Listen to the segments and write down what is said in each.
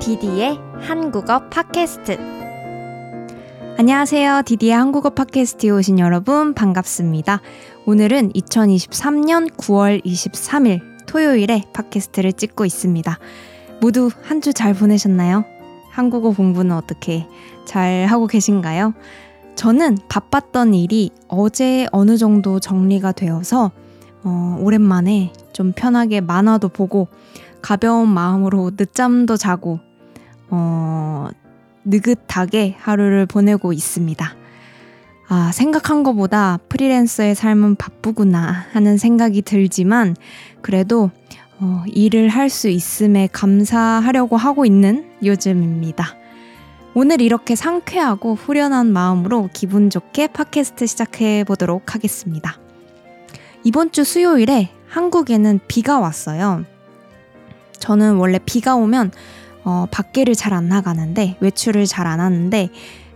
디디의 한국어 팟캐스트. 안녕하세요. 디디의 한국어 팟캐스트에 오신 여러분 반갑습니다. 오늘은 2023년 9월 23일 토요일에 팟캐스트를 찍고 있습니다. 모두 한 주 잘 보내셨나요? 한국어 공부는 어떻게 잘 하고 계신가요? 저는 바빴던 일이 어제 어느 정도 정리가 되어서 어, 오랜만에 좀 편하게 만화도 보고 가벼운 마음으로 늦잠도 자고 어, 느긋하게 하루를 보내고 있습니다. 아, 생각한 것보다 프리랜서의 삶은 바쁘구나 하는 생각이 들지만 그래도 어, 일을 할 수 있음에 감사하려고 하고 있는 요즘입니다. 오늘 이렇게 상쾌하고 후련한 마음으로 기분 좋게 팟캐스트 시작해 보도록 하겠습니다. 이번 주 수요일에 한국에는 비가 왔어요. 저는 원래 비가 오면 어, 밖에를 잘 안 나가는데 외출을 잘 안 하는데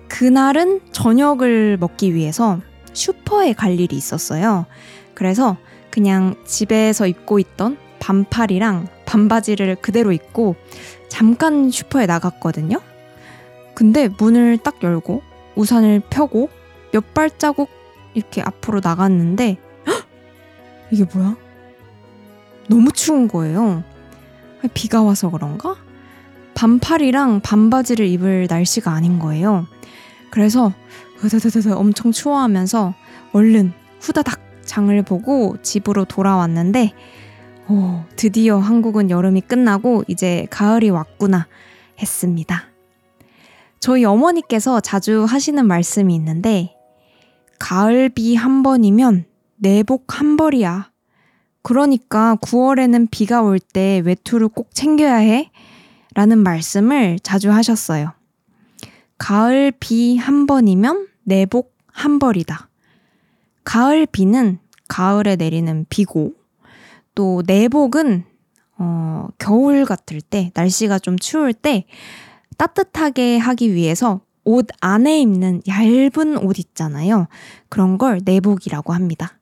그날은 저녁을 먹기 위해서 슈퍼에 갈 일이 있었어요. 그래서 그냥 집에서 입고 있던 반팔이랑 반바지를 그대로 입고 잠깐 슈퍼에 나갔거든요. 근데 문을 딱 열고 우산을 펴고 몇 발자국 이렇게 앞으로 나갔는데 헉! 이게 뭐야? 너무 추운 거예요. 비가 와서 그런가? 반팔이랑 반바지를 입을 날씨가 아닌 거예요. 그래서 으드드드 엄청 추워하면서 얼른 후다닥 장을 보고 집으로 돌아왔는데 오, 드디어 한국은 여름이 끝나고 이제 가을이 왔구나 했습니다. 저희 어머니께서 자주 하시는 말씀이 있는데 가을비 한 번이면 내복 한 벌이야. 그러니까 9월에는 비가 올 때 외투를 꼭 챙겨야 해. 라는 말씀을 자주 하셨어요. 가을 비 한 번이면 내복 한 벌이다. 가을 비는 가을에 내리는 비고, 또 내복은 어, 겨울 같을 때, 날씨가 좀 추울 때 따뜻하게 하기 위해서 옷 안에 입는 얇은 옷 있잖아요. 그런 걸 내복이라고 합니다.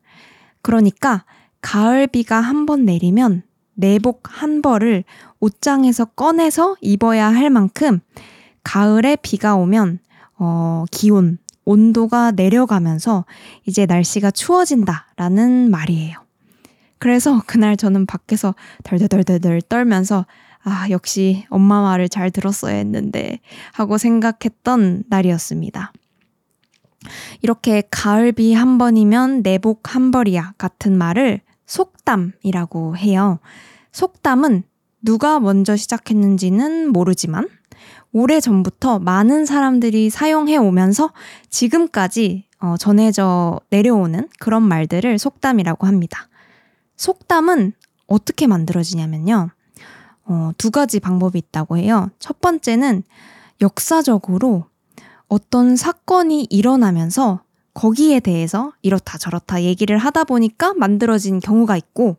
그러니까 가을 비가 한 번 내리면 내복 한 벌을 옷장에서 꺼내서 입어야 할 만큼 가을에 비가 오면 어, 기온, 온도가 내려가면서 이제 날씨가 추워진다라는 말이에요. 그래서 그날 저는 밖에서 덜덜덜덜 떨면서 아, 역시 엄마 말을 잘 들었어야 했는데 하고 생각했던 날이었습니다. 이렇게 가을비 한 번이면 내복 한 벌이야 같은 말을 속담이라고 해요. 속담은 누가 먼저 시작했는지는 모르지만 오래 전부터 많은 사람들이 사용해 오면서 지금까지 어, 전해져 내려오는 그런 말들을 속담이라고 합니다. 속담은 어떻게 만들어지냐면요. 어, 두 가지 방법이 있다고 해요. 첫 번째는 역사적으로 어떤 사건이 일어나면서 거기에 대해서 이렇다 저렇다 얘기를 하다 보니까 만들어진 경우가 있고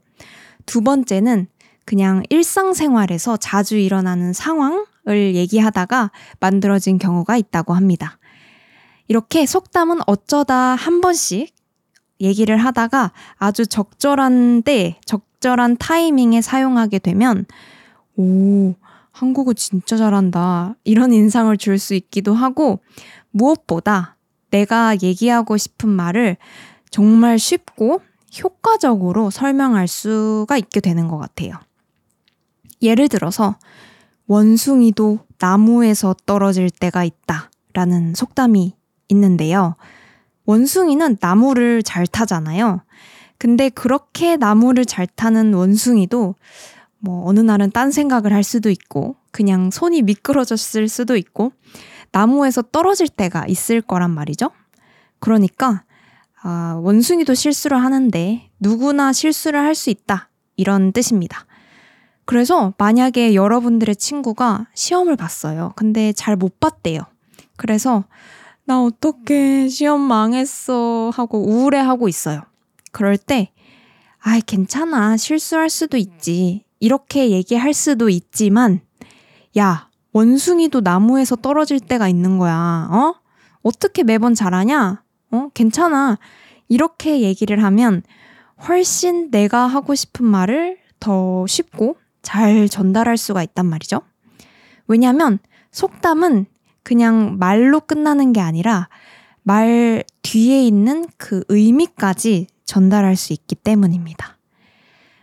두 번째는 그냥 일상생활에서 자주 일어나는 상황을 얘기하다가 만들어진 경우가 있다고 합니다. 이렇게 속담은 어쩌다 한 번씩 얘기를 하다가 아주 적절한 때, 적절한 타이밍에 사용하게 되면, 오, 한국어 진짜 잘한다. 이런 인상을 줄 수 있기도 하고, 무엇보다 내가 얘기하고 싶은 말을 정말 쉽고 효과적으로 설명할 수가 있게 되는 것 같아요. 예를 들어서 원숭이도 나무에서 떨어질 때가 있다 라는 속담이 있는데요. 원숭이는 나무를 잘 타잖아요. 근데 그렇게 나무를 잘 타는 원숭이도 뭐 어느 날은 딴 생각을 할 수도 있고 그냥 손이 미끄러졌을 수도 있고 나무에서 떨어질 때가 있을 거란 말이죠. 그러니까 아, 원숭이도 실수를 하는데 누구나 실수를 할 수 있다. 이런 뜻입니다. 그래서 만약에 여러분들의 친구가 시험을 봤어요. 근데 잘 못 봤대요. 그래서 나 어떻게 시험 망했어 하고 우울해하고 있어요. 그럴 때, 아이, 괜찮아. 실수할 수도 있지. 이렇게 얘기할 수도 있지만, 야, 원숭이도 나무에서 떨어질 때가 있는 거야. 어? 어떻게 매번 잘하냐? 어? 괜찮아. 이렇게 얘기를 하면 훨씬 내가 하고 싶은 말을 더 쉽고 잘 전달할 수가 있단 말이죠. 왜냐하면 속담은 그냥 말로 끝나는 게 아니라 말 뒤에 있는 그 의미까지 전달할 수 있기 때문입니다.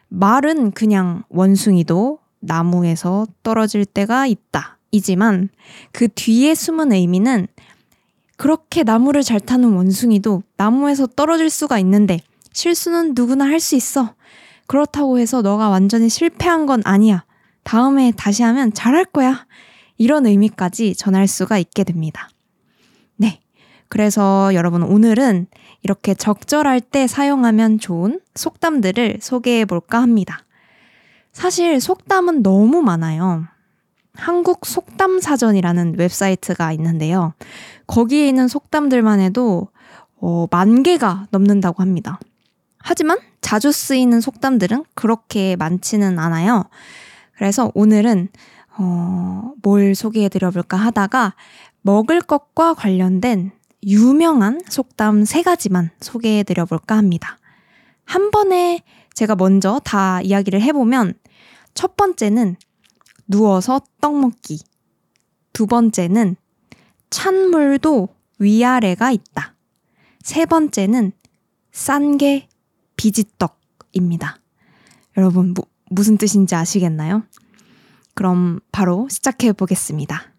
말은 그냥 원숭이도 나무에서 떨어질 때가 있다. 이지만 그 뒤에 숨은 의미는 그렇게 나무를 잘 타는 원숭이도 나무에서 떨어질 수가 있는데 실수는 누구나 할 수 있어. 그렇다고 해서 너가 완전히 실패한 건 아니야. 다음에 다시 하면 잘할 거야. 이런 의미까지 전할 수가 있게 됩니다. 네. 그래서 여러분 오늘은 이렇게 적절할 때 사용하면 좋은 속담들을 소개해 볼까 합니다. 사실 속담은 너무 많아요. 한국 속담사전이라는 웹사이트가 있는데요. 거기에 있는 속담들만 해도 어, 만 개가 넘는다고 합니다. 하지만 자주 쓰이는 속담들은 그렇게 많지는 않아요. 그래서 오늘은 어, 뭘 소개해 드려볼까 하다가 먹을 것과 관련된 유명한 속담 세 가지만 소개해 드려볼까 합니다. 한 번에 제가 먼저 다 이야기를 해보면 첫 번째는 누워서 떡 먹기. 두 번째는 찬물도 위아래가 있다. 세 번째는 싼 게 비지떡입니다. 여러분, 뭐, 무슨 뜻인지 아시겠나요? 그럼 바로 시작해 보겠습니다.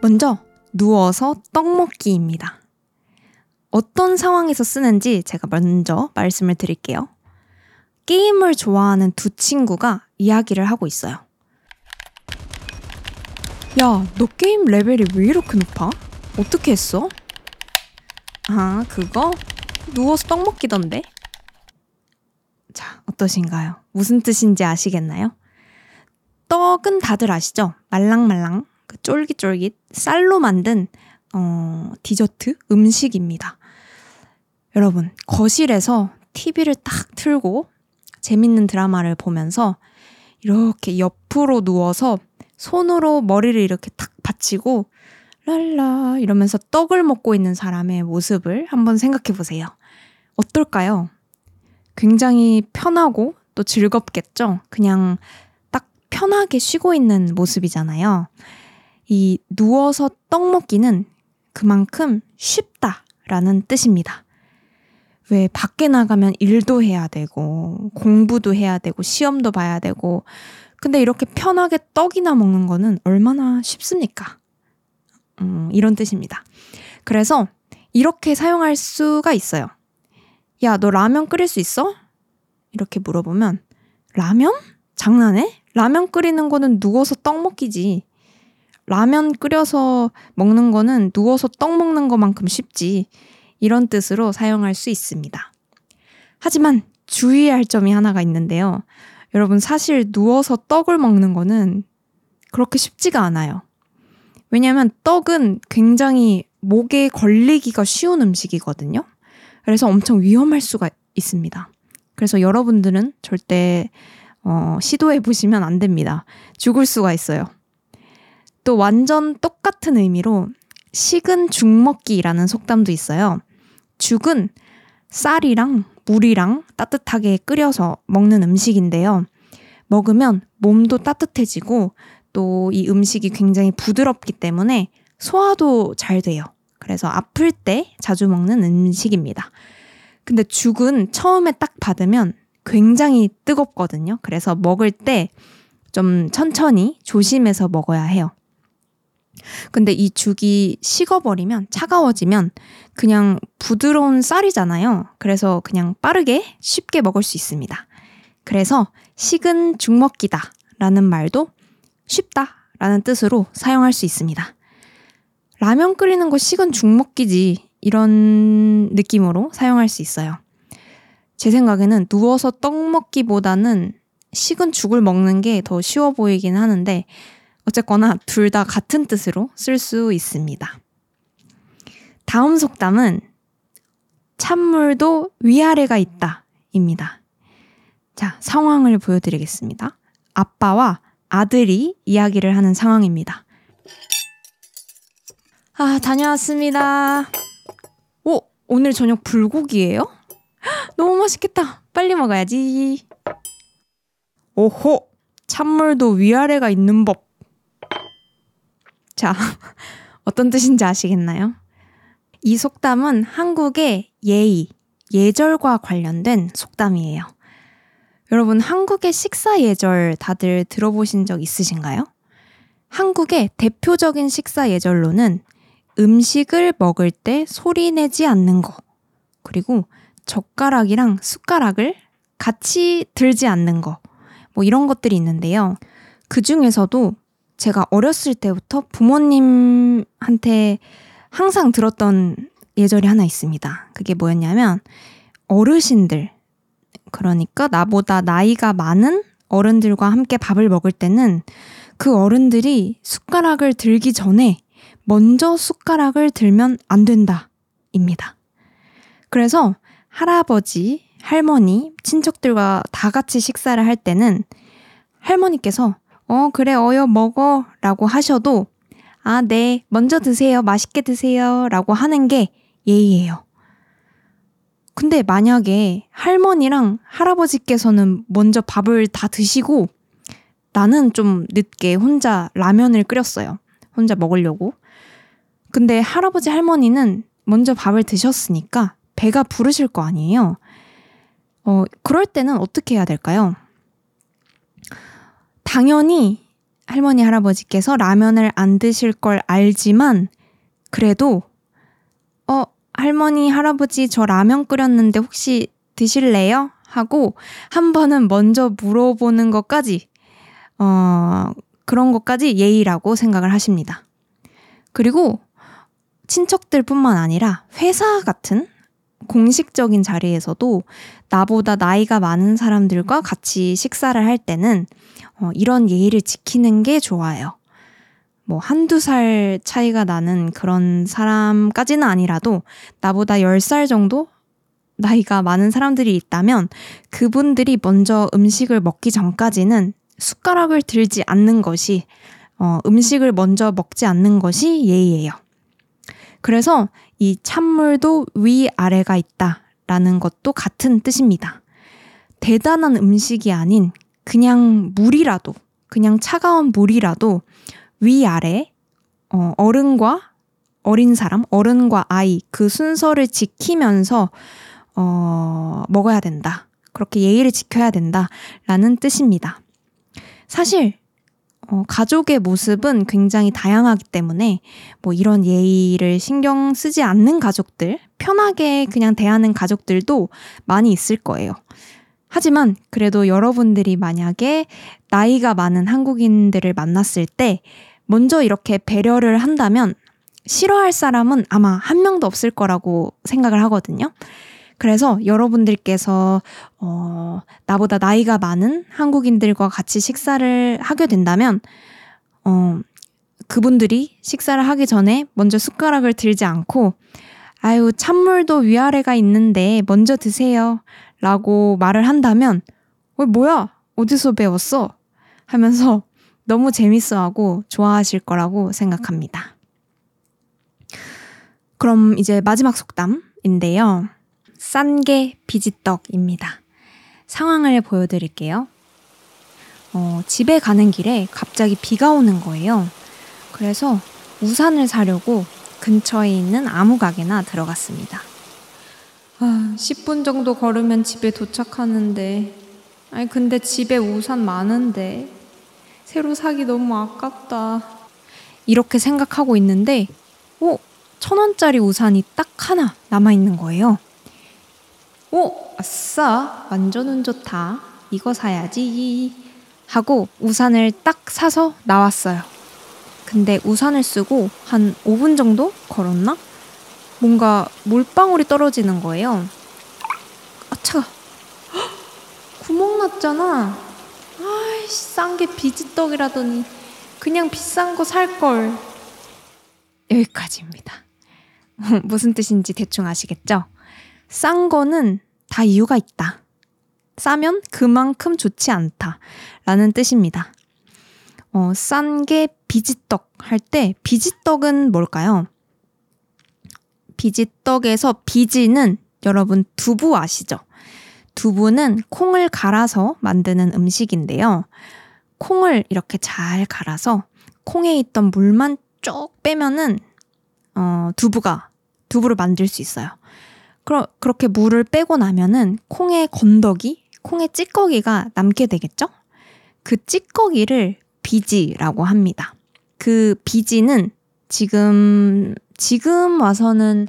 먼저, 누워서 떡 먹기입니다. 어떤 상황에서 쓰는지 제가 먼저 말씀을 드릴게요. 게임을 좋아하는 두 친구가 이야기를 하고 있어요. 야, 너 게임 레벨이 왜 이렇게 높아? 어떻게 했어? 아, 그거? 누워서 떡 먹기던데? 자, 어떠신가요? 무슨 뜻인지 아시겠나요? 떡은 다들 아시죠? 말랑말랑, 그 쫄깃쫄깃, 쌀로 만든, 어, 디저트? 음식입니다. 여러분, 거실에서 TV를 딱 틀고 재밌는 드라마를 보면서 이렇게 옆으로 누워서 손으로 머리를 이렇게 탁 받치고 랄라 이러면서 떡을 먹고 있는 사람의 모습을 한번 생각해 보세요. 어떨까요? 굉장히 편하고 또 즐겁겠죠? 그냥 딱 편하게 쉬고 있는 모습이잖아요. 이 누워서 떡 먹기는 그만큼 쉽다라는 뜻입니다. 왜 밖에 나가면 일도 해야 되고, 공부도 해야 되고, 시험도 봐야 되고, 근데 이렇게 편하게 떡이나 먹는 거는 얼마나 쉽습니까? 음, 이런 뜻입니다. 그래서 이렇게 사용할 수가 있어요. 야, 너 라면 끓일 수 있어? 이렇게 물어보면, 라면? 장난해? 라면 끓이는 거는 누워서 떡 먹기지. 라면 끓여서 먹는 거는 누워서 떡 먹는 것만큼 쉽지. 이런 뜻으로 사용할 수 있습니다. 하지만 주의할 점이 하나가 있는데요. 여러분, 사실 누워서 떡을 먹는 거는 그렇게 쉽지가 않아요. 왜냐하면 떡은 굉장히 목에 걸리기가 쉬운 음식이거든요. 그래서 엄청 위험할 수가 있습니다. 그래서 여러분들은 절대 어, 시도해 보시면 안 됩니다. 죽을 수가 있어요. 또 완전 똑같은 의미로 식은 죽 먹기라는 속담도 있어요. 죽은 쌀이랑 물이랑 따뜻하게 끓여서 먹는 음식인데요. 먹으면 몸도 따뜻해지고 또 이 음식이 굉장히 부드럽기 때문에 소화도 잘 돼요. 그래서 아플 때 자주 먹는 음식입니다. 근데 죽은 처음에 딱 받으면 굉장히 뜨겁거든요. 그래서 먹을 때 좀 천천히 조심해서 먹어야 해요. 근데 이 죽이 식어버리면 차가워지면 그냥 부드러운 쌀이잖아요. 그래서 그냥 빠르게 쉽게 먹을 수 있습니다. 그래서 식은 죽 먹기다 라는 말도 쉽다 라는 뜻으로 사용할 수 있습니다. 라면 끓이는 거 식은 죽 먹기지 이런 느낌으로 사용할 수 있어요. 제 생각에는 누워서 떡 먹기보다는 식은 죽을 먹는 게 더 쉬워 보이긴 하는데 어쨌거나 둘 다 같은 뜻으로 쓸 수 있습니다. 다음 속담은 찬물도 위아래가 있다 입니다. 자, 상황을 보여드리겠습니다. 아빠와 아들이 이야기를 하는 상황입니다. 아, 다녀왔습니다. 오늘 저녁 불고기예요? 너무 맛있겠다. 빨리 먹어야지. 오호! 찬물도 위아래가 있는 법. 자, 어떤 뜻인지 아시겠나요? 이 속담은 한국의 예의, 예절과 관련된 속담이에요. 여러분, 한국의 식사 예절 다들 들어보신 적 있으신가요? 한국의 대표적인 식사 예절로는 음식을 먹을 때 소리 내지 않는 거, 그리고 젓가락이랑 숟가락을 같이 들지 않는 거, 뭐 이런 것들이 있는데요. 그 중에서도 제가 어렸을 때부터 부모님한테 항상 들었던 예절이 하나 있습니다. 그게 뭐였냐면 어르신들, 그러니까 나보다 나이가 많은 어른들과 함께 밥을 먹을 때는 그 어른들이 숟가락을 들기 전에 먼저 숟가락을 들면 안 된다. 입니다. 그래서 할아버지, 할머니, 친척들과 다 같이 식사를 할 때는 할머니께서 어, 그래, 어여 먹어 라고 하셔도 아, 네, 먼저 드세요. 맛있게 드세요. 라고 하는 게 예의예요. 근데 만약에 할머니랑 할아버지께서는 먼저 밥을 다 드시고 나는 좀 늦게 혼자 라면을 끓였어요. 혼자 먹으려고. 근데 할아버지 할머니는 먼저 밥을 드셨으니까 배가 부르실 거 아니에요. 어, 그럴 때는 어떻게 해야 될까요? 당연히 할머니 할아버지께서 라면을 안 드실 걸 알지만 그래도 어, 할머니, 할아버지 저 라면 끓였는데 혹시 드실래요? 하고 한 번은 먼저 물어보는 것까지, 어, 그런 것까지 예의라고 생각을 하십니다. 그리고 친척들 뿐만 아니라 회사 같은 공식적인 자리에서도 나보다 나이가 많은 사람들과 같이 식사를 할 때는 어, 이런 예의를 지키는 게 좋아요. 뭐 한두 살 차이가 나는 그런 사람까지는 아니라도 나보다 10살 정도 나이가 많은 사람들이 있다면 그분들이 먼저 음식을 먹기 전까지는 숟가락을 들지 않는 것이 어, 음식을 먼저 먹지 않는 것이 예의예요. 그래서 이 찬물도 위아래가 있다 라는 것도 같은 뜻입니다. 대단한 음식이 아닌 그냥 물이라도, 그냥 차가운 물이라도 위아래 어, 어른과 어린 사람, 어른과 아이 그 순서를 지키면서 어, 먹어야 된다. 그렇게 예의를 지켜야 된다 라는 뜻입니다. 사실 어, 가족의 모습은 굉장히 다양하기 때문에 뭐 이런 예의를 신경 쓰지 않는 가족들, 편하게 그냥 대하는 가족들도 많이 있을 거예요. 하지만 그래도 여러분들이 만약에 나이가 많은 한국인들을 만났을 때 먼저 이렇게 배려를 한다면 싫어할 사람은 아마 한 명도 없을 거라고 생각을 하거든요. 그래서 여러분들께서 어, 나보다 나이가 많은 한국인들과 같이 식사를 하게 된다면 어, 그분들이 식사를 하기 전에 먼저 숟가락을 들지 않고 아유 찬물도 위아래가 있는데 먼저 드세요 라고 말을 한다면 어, 뭐야 어디서 배웠어 하면서 너무 재밌어하고 좋아하실 거라고 생각합니다. 그럼 이제 마지막 속담인데요. 싼게 비지떡입니다. 상황을 보여드릴게요. 어, 집에 가는 길에 갑자기 비가 오는 거예요. 그래서 우산을 사려고 근처에 있는 아무 가게나 들어갔습니다. 아, 10분 정도 걸으면 집에 도착하는데, 아니, 근데 집에 우산 많은데, 새로 사기 너무 아깝다. 이렇게 생각하고 있는데, 오, 어, 천 원짜리 우산이 딱 하나 남아있는 거예요. 오, 아싸, 완전 운 좋다. 이거 사야지. 하고 우산을 딱 사서 나왔어요. 근데 우산을 쓰고 한 5분 정도 걸었나? 뭔가 물방울이 떨어지는 거예요. 아, 차가. 구멍 났잖아. 아이씨, 싼 게 비지떡이라더니 그냥 비싼 거 살 걸. 여기까지입니다. 무슨 뜻인지 대충 아시겠죠? 싼 거는 다 이유가 있다. 싸면 그만큼 좋지 않다. 라는 뜻입니다. 어, 싼 게 비지떡 할 때 비지떡은 뭘까요? 비지떡에서 비지는 여러분 두부 아시죠? 두부는 콩을 갈아서 만드는 음식인데요. 콩을 이렇게 잘 갈아서 콩에 있던 물만 쭉 빼면은 어, 두부가 두부를 만들 수 있어요. 그러, 그렇게 물을 빼고 나면은 콩의 건더기, 콩의 찌꺼기가 남게 되겠죠? 그 찌꺼기를 비지라고 합니다. 그 비지는 지금, 지금 와서는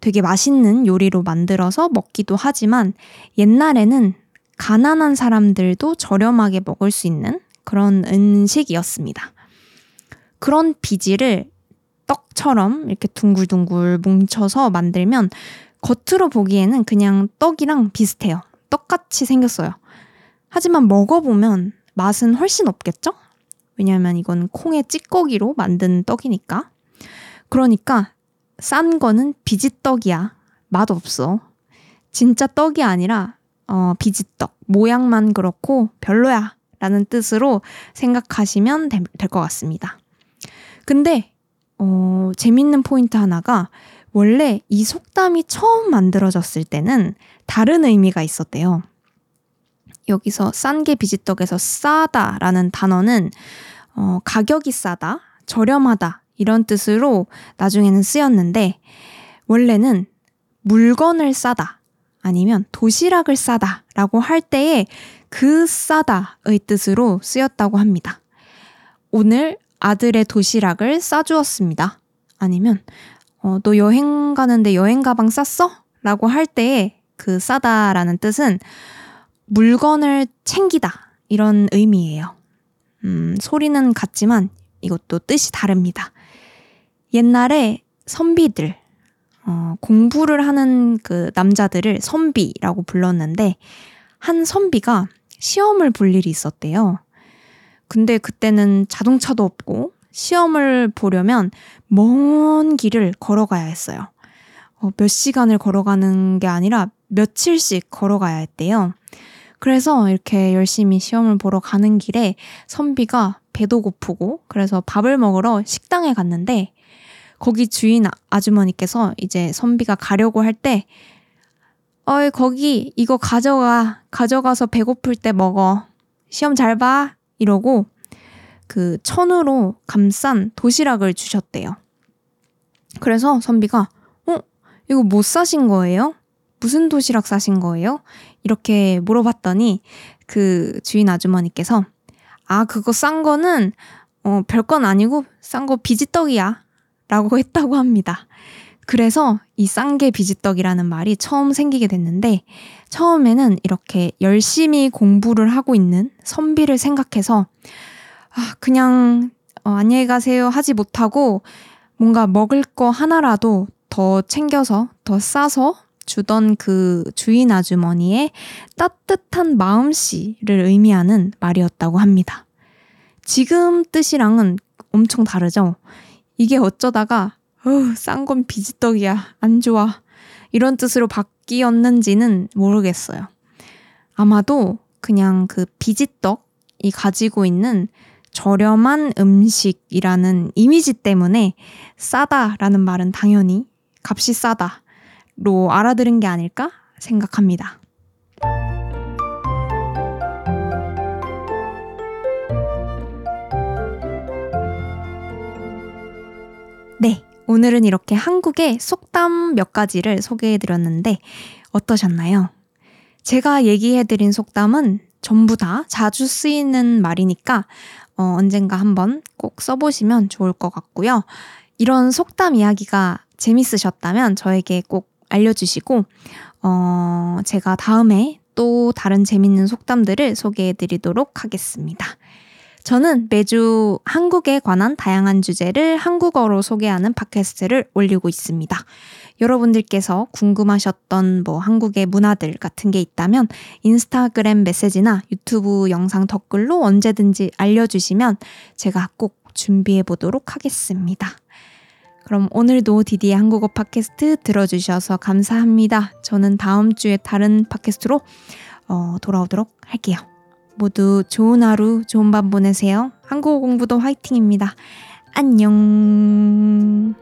되게 맛있는 요리로 만들어서 먹기도 하지만 옛날에는 가난한 사람들도 저렴하게 먹을 수 있는 그런 음식이었습니다. 그런 비지를 떡처럼 이렇게 둥글둥글 뭉쳐서 만들면 겉으로 보기에는 그냥 떡이랑 비슷해요. 떡같이 생겼어요. 하지만 먹어보면 맛은 훨씬 없겠죠? 왜냐하면 이건 콩의 찌꺼기로 만든 떡이니까. 그러니까 싼 거는 비지떡이야. 맛 없어. 진짜 떡이 아니라 어, 비지떡. 모양만 그렇고 별로야. 라는 뜻으로 생각하시면 될 것 같습니다. 근데 어, 재밌는 포인트 하나가 원래 이 속담이 처음 만들어졌을 때는 다른 의미가 있었대요. 여기서 싼 게 비지떡에서 싸다라는 단어는 어, 가격이 싸다, 저렴하다 이런 뜻으로 나중에는 쓰였는데 원래는 물건을 싸다 아니면 도시락을 싸다라고 할 때에 그 싸다의 뜻으로 쓰였다고 합니다. 오늘 아들의 도시락을 싸주었습니다. 아니면 어, 너 여행 가는데 여행 가방 쌌어? 라고 할 때에 그 싸다라는 뜻은 물건을 챙기다 이런 의미예요. 음, 소리는 같지만 이것도 뜻이 다릅니다. 옛날에 선비들, 어, 공부를 하는 그 남자들을 선비라고 불렀는데 한 선비가 시험을 볼 일이 있었대요. 근데 그때는 자동차도 없고 시험을 보려면 먼 길을 걸어가야 했어요. 어, 몇 시간을 걸어가는 게 아니라 며칠씩 걸어가야 했대요. 그래서 이렇게 열심히 시험을 보러 가는 길에 선비가 배도 고프고 그래서 밥을 먹으러 식당에 갔는데 거기 주인 아주머니께서 이제 선비가 가려고 할 때 어이 거기 이거 가져가 가져가서 배고플 때 먹어 시험 잘 봐 이러고 그 천으로 감싼 도시락을 주셨대요. 그래서 선비가 어 이거 못 사신 거예요? 무슨 도시락 사신 거예요? 이렇게 물어봤더니 그 주인 아주머니께서 아 그거 싼 거는 어 별건 아니고 싼 거 비지떡이야 라고 했다고 합니다. 그래서 이 싼 게 비지떡이라는 말이 처음 생기게 됐는데 처음에는 이렇게 열심히 공부를 하고 있는 선비를 생각해서 아, 그냥 어, 안녕히 가세요 하지 못하고 뭔가 먹을 거 하나라도 더 챙겨서 더 싸서 주던 그 주인 아주머니의 따뜻한 마음씨를 의미하는 말이었다고 합니다. 지금 뜻이랑은 엄청 다르죠? 이게 어쩌다가, 어, 싼건 비지떡이야. 안 좋아. 이런 뜻으로 바뀌었는지는 모르겠어요. 아마도 그냥 그 비지떡이 가지고 있는 저렴한 음식이라는 이미지 때문에 싸다라는 말은 당연히 값이 싸다로 알아들은 게 아닐까 생각합니다. 네. 오늘은 이렇게 한국의 속담 몇 가지를 소개해 드렸는데 어떠셨나요? 제가 얘기해 드린 속담은 전부 다 자주 쓰이는 말이니까 어, 언젠가 한번 꼭 써보시면 좋을 것 같고요. 이런 속담 이야기가 재밌으셨다면 저에게 꼭 알려주시고, 어, 제가 다음에 또 다른 재밌는 속담들을 소개해 드리도록 하겠습니다. 저는 매주 한국에 관한 다양한 주제를 한국어로 소개하는 팟캐스트를 올리고 있습니다. 여러분들께서 궁금하셨던 뭐 한국의 문화들 같은 게 있다면 인스타그램 메시지나 유튜브 영상 댓글로 언제든지 알려주시면 제가 꼭 준비해 보도록 하겠습니다. 그럼 오늘도 디디의 한국어 팟캐스트 들어주셔서 감사합니다. 저는 다음 주에 다른 팟캐스트로 어, 돌아오도록 할게요. 모두 좋은 하루, 좋은 밤 보내세요. 한국어 공부도 화이팅입니다. 안녕.